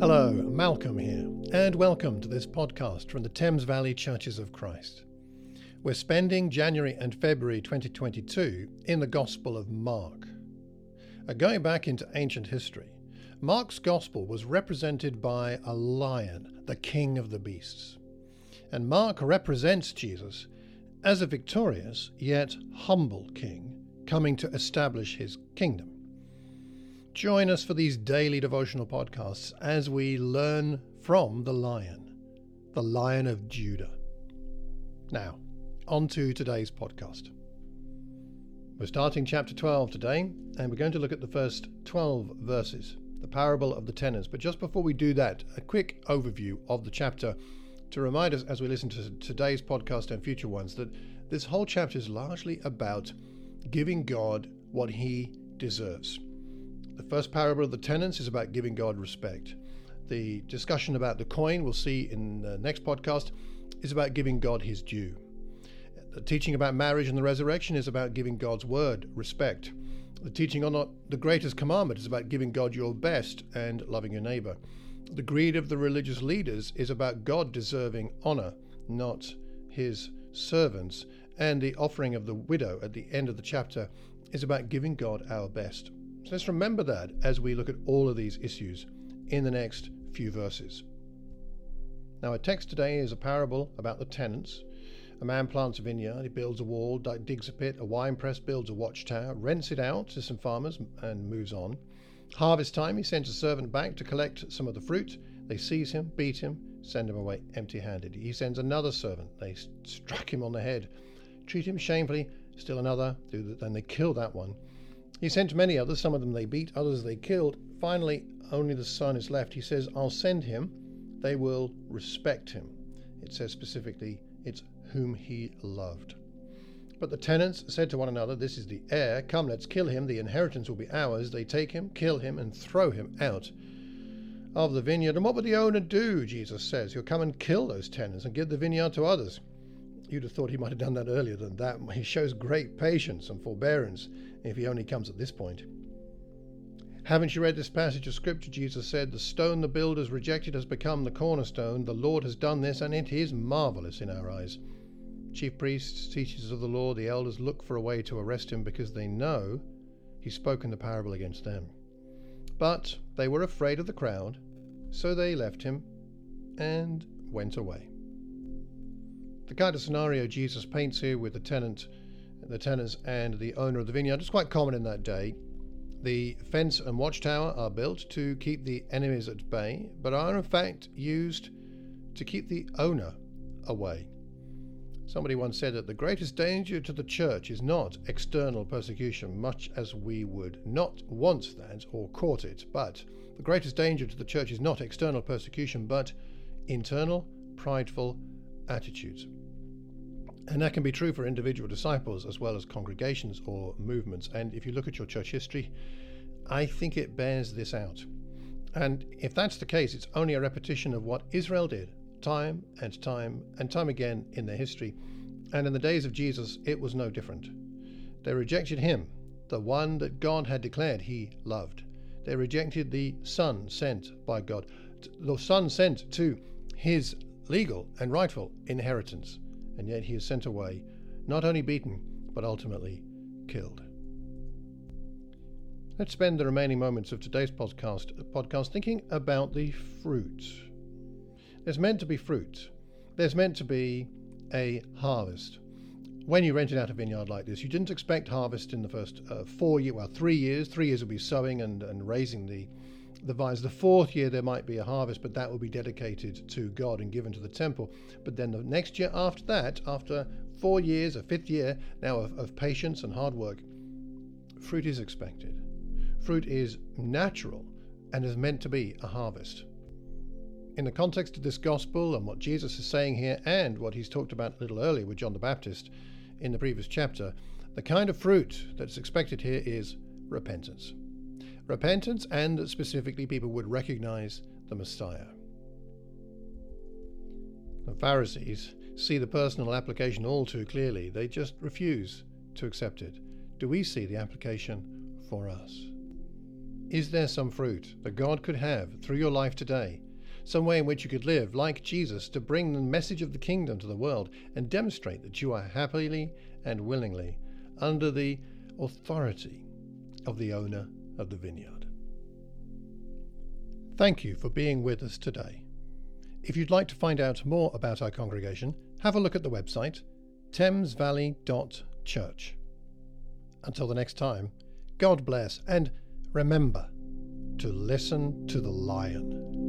Hello, Malcolm here, and welcome to this podcast from the Thames Valley Churches of Christ. We're spending January and February 2022 in the Gospel of Mark. Uh, going back into ancient history, Mark's Gospel was represented by a lion, the king of the beasts. And Mark represents Jesus as a victorious yet humble king coming to establish his kingdom. Join us for these daily devotional podcasts as we learn from the lion, the lion of Judah. Now, on to today's podcast. We're starting chapter 12 today, and we're going to look at the first 12 verses, the parable of the tenants. But just before we do that, a quick overview of the chapter to remind us as we listen to today's podcast and future ones that this whole chapter is largely about giving God what he deserves. The first parable of the tenants is about giving God respect. The discussion about the coin we'll see in the next podcast is about giving God his due. The teaching about marriage and the resurrection is about giving God's word respect. The teaching on the greatest commandment is about giving God your best and loving your neighbor. The greed of the religious leaders is about God deserving honor, not his servants. And the offering of the widow at the end of the chapter is about giving God our best. So let's remember that as we look at all of these issues in the next few verses. Now, our text today is a parable about the tenants. A man plants a vineyard, he builds a wall, digs a pit, a wine press builds a watchtower, rents it out to some farmers, and moves on. Harvest time, he sends a servant back to collect some of the fruit. They seize him, beat him, send him away empty handed. He sends another servant. They struck him on the head, treat him shamefully. Still another, then they kill that one. He sent many others, some of them they beat, others they killed. Finally, only the son is left. He says, I'll send him. They will respect him. It says specifically, it's whom he loved. But the tenants said to one another, This is the heir. Come, let's kill him. The inheritance will be ours. They take him, kill him, and throw him out of the vineyard. And what would the owner do? Jesus says. He'll come and kill those tenants and give the vineyard to others. You'd have thought he might have done that earlier than that. He shows great patience and forbearance if he only comes at this point. Haven't you read this passage of Scripture? Jesus said, The stone the builders rejected has become the cornerstone. The Lord has done this, and it is marvelous in our eyes. Chief priests, teachers of the law, the elders look for a way to arrest him because they know he's spoken the parable against them. But they were afraid of the crowd, so they left him and went away. The kind of scenario Jesus paints here with the tenant, the tenants and the owner of the vineyard is quite common in that day. The fence and watchtower are built to keep the enemies at bay, but are in fact used to keep the owner away. Somebody once said that the greatest danger to the church is not external persecution, much as we would not want that or court it, but the greatest danger to the church is not external persecution, but internal, prideful attitudes. And that can be true for individual disciples as well as congregations or movements. And if you look at your church history, I think it bears this out. And if that's the case, it's only a repetition of what Israel did time and time and time again in their history. And in the days of Jesus, it was no different. They rejected him, the one that God had declared he loved. They rejected the Son sent by God, the Son sent to his legal and rightful inheritance and yet he is sent away, not only beaten, but ultimately killed. Let's spend the remaining moments of today's podcast, podcast thinking about the fruit. There's meant to be fruit. There's meant to be a harvest. When you rented out a vineyard like this, you didn't expect harvest in the first uh, four years, well, three years. Three years will be sowing and, and raising the, the vines. The fourth year there might be a harvest, but that will be dedicated to God and given to the temple. But then the next year after that, after four years, a fifth year now of, of patience and hard work, fruit is expected. Fruit is natural and is meant to be a harvest. In the context of this gospel and what Jesus is saying here, and what he's talked about a little earlier with John the Baptist in the previous chapter, the kind of fruit that's expected here is repentance repentance, and that specifically people would recognize the Messiah. The Pharisees see the personal application all too clearly, they just refuse to accept it. Do we see the application for us? Is there some fruit that God could have through your life today? Some way in which you could live like Jesus to bring the message of the kingdom to the world and demonstrate that you are happily and willingly under the authority of the owner of the vineyard. Thank you for being with us today. If you'd like to find out more about our congregation, have a look at the website thamesvalley.church. Until the next time, God bless and remember to listen to the lion.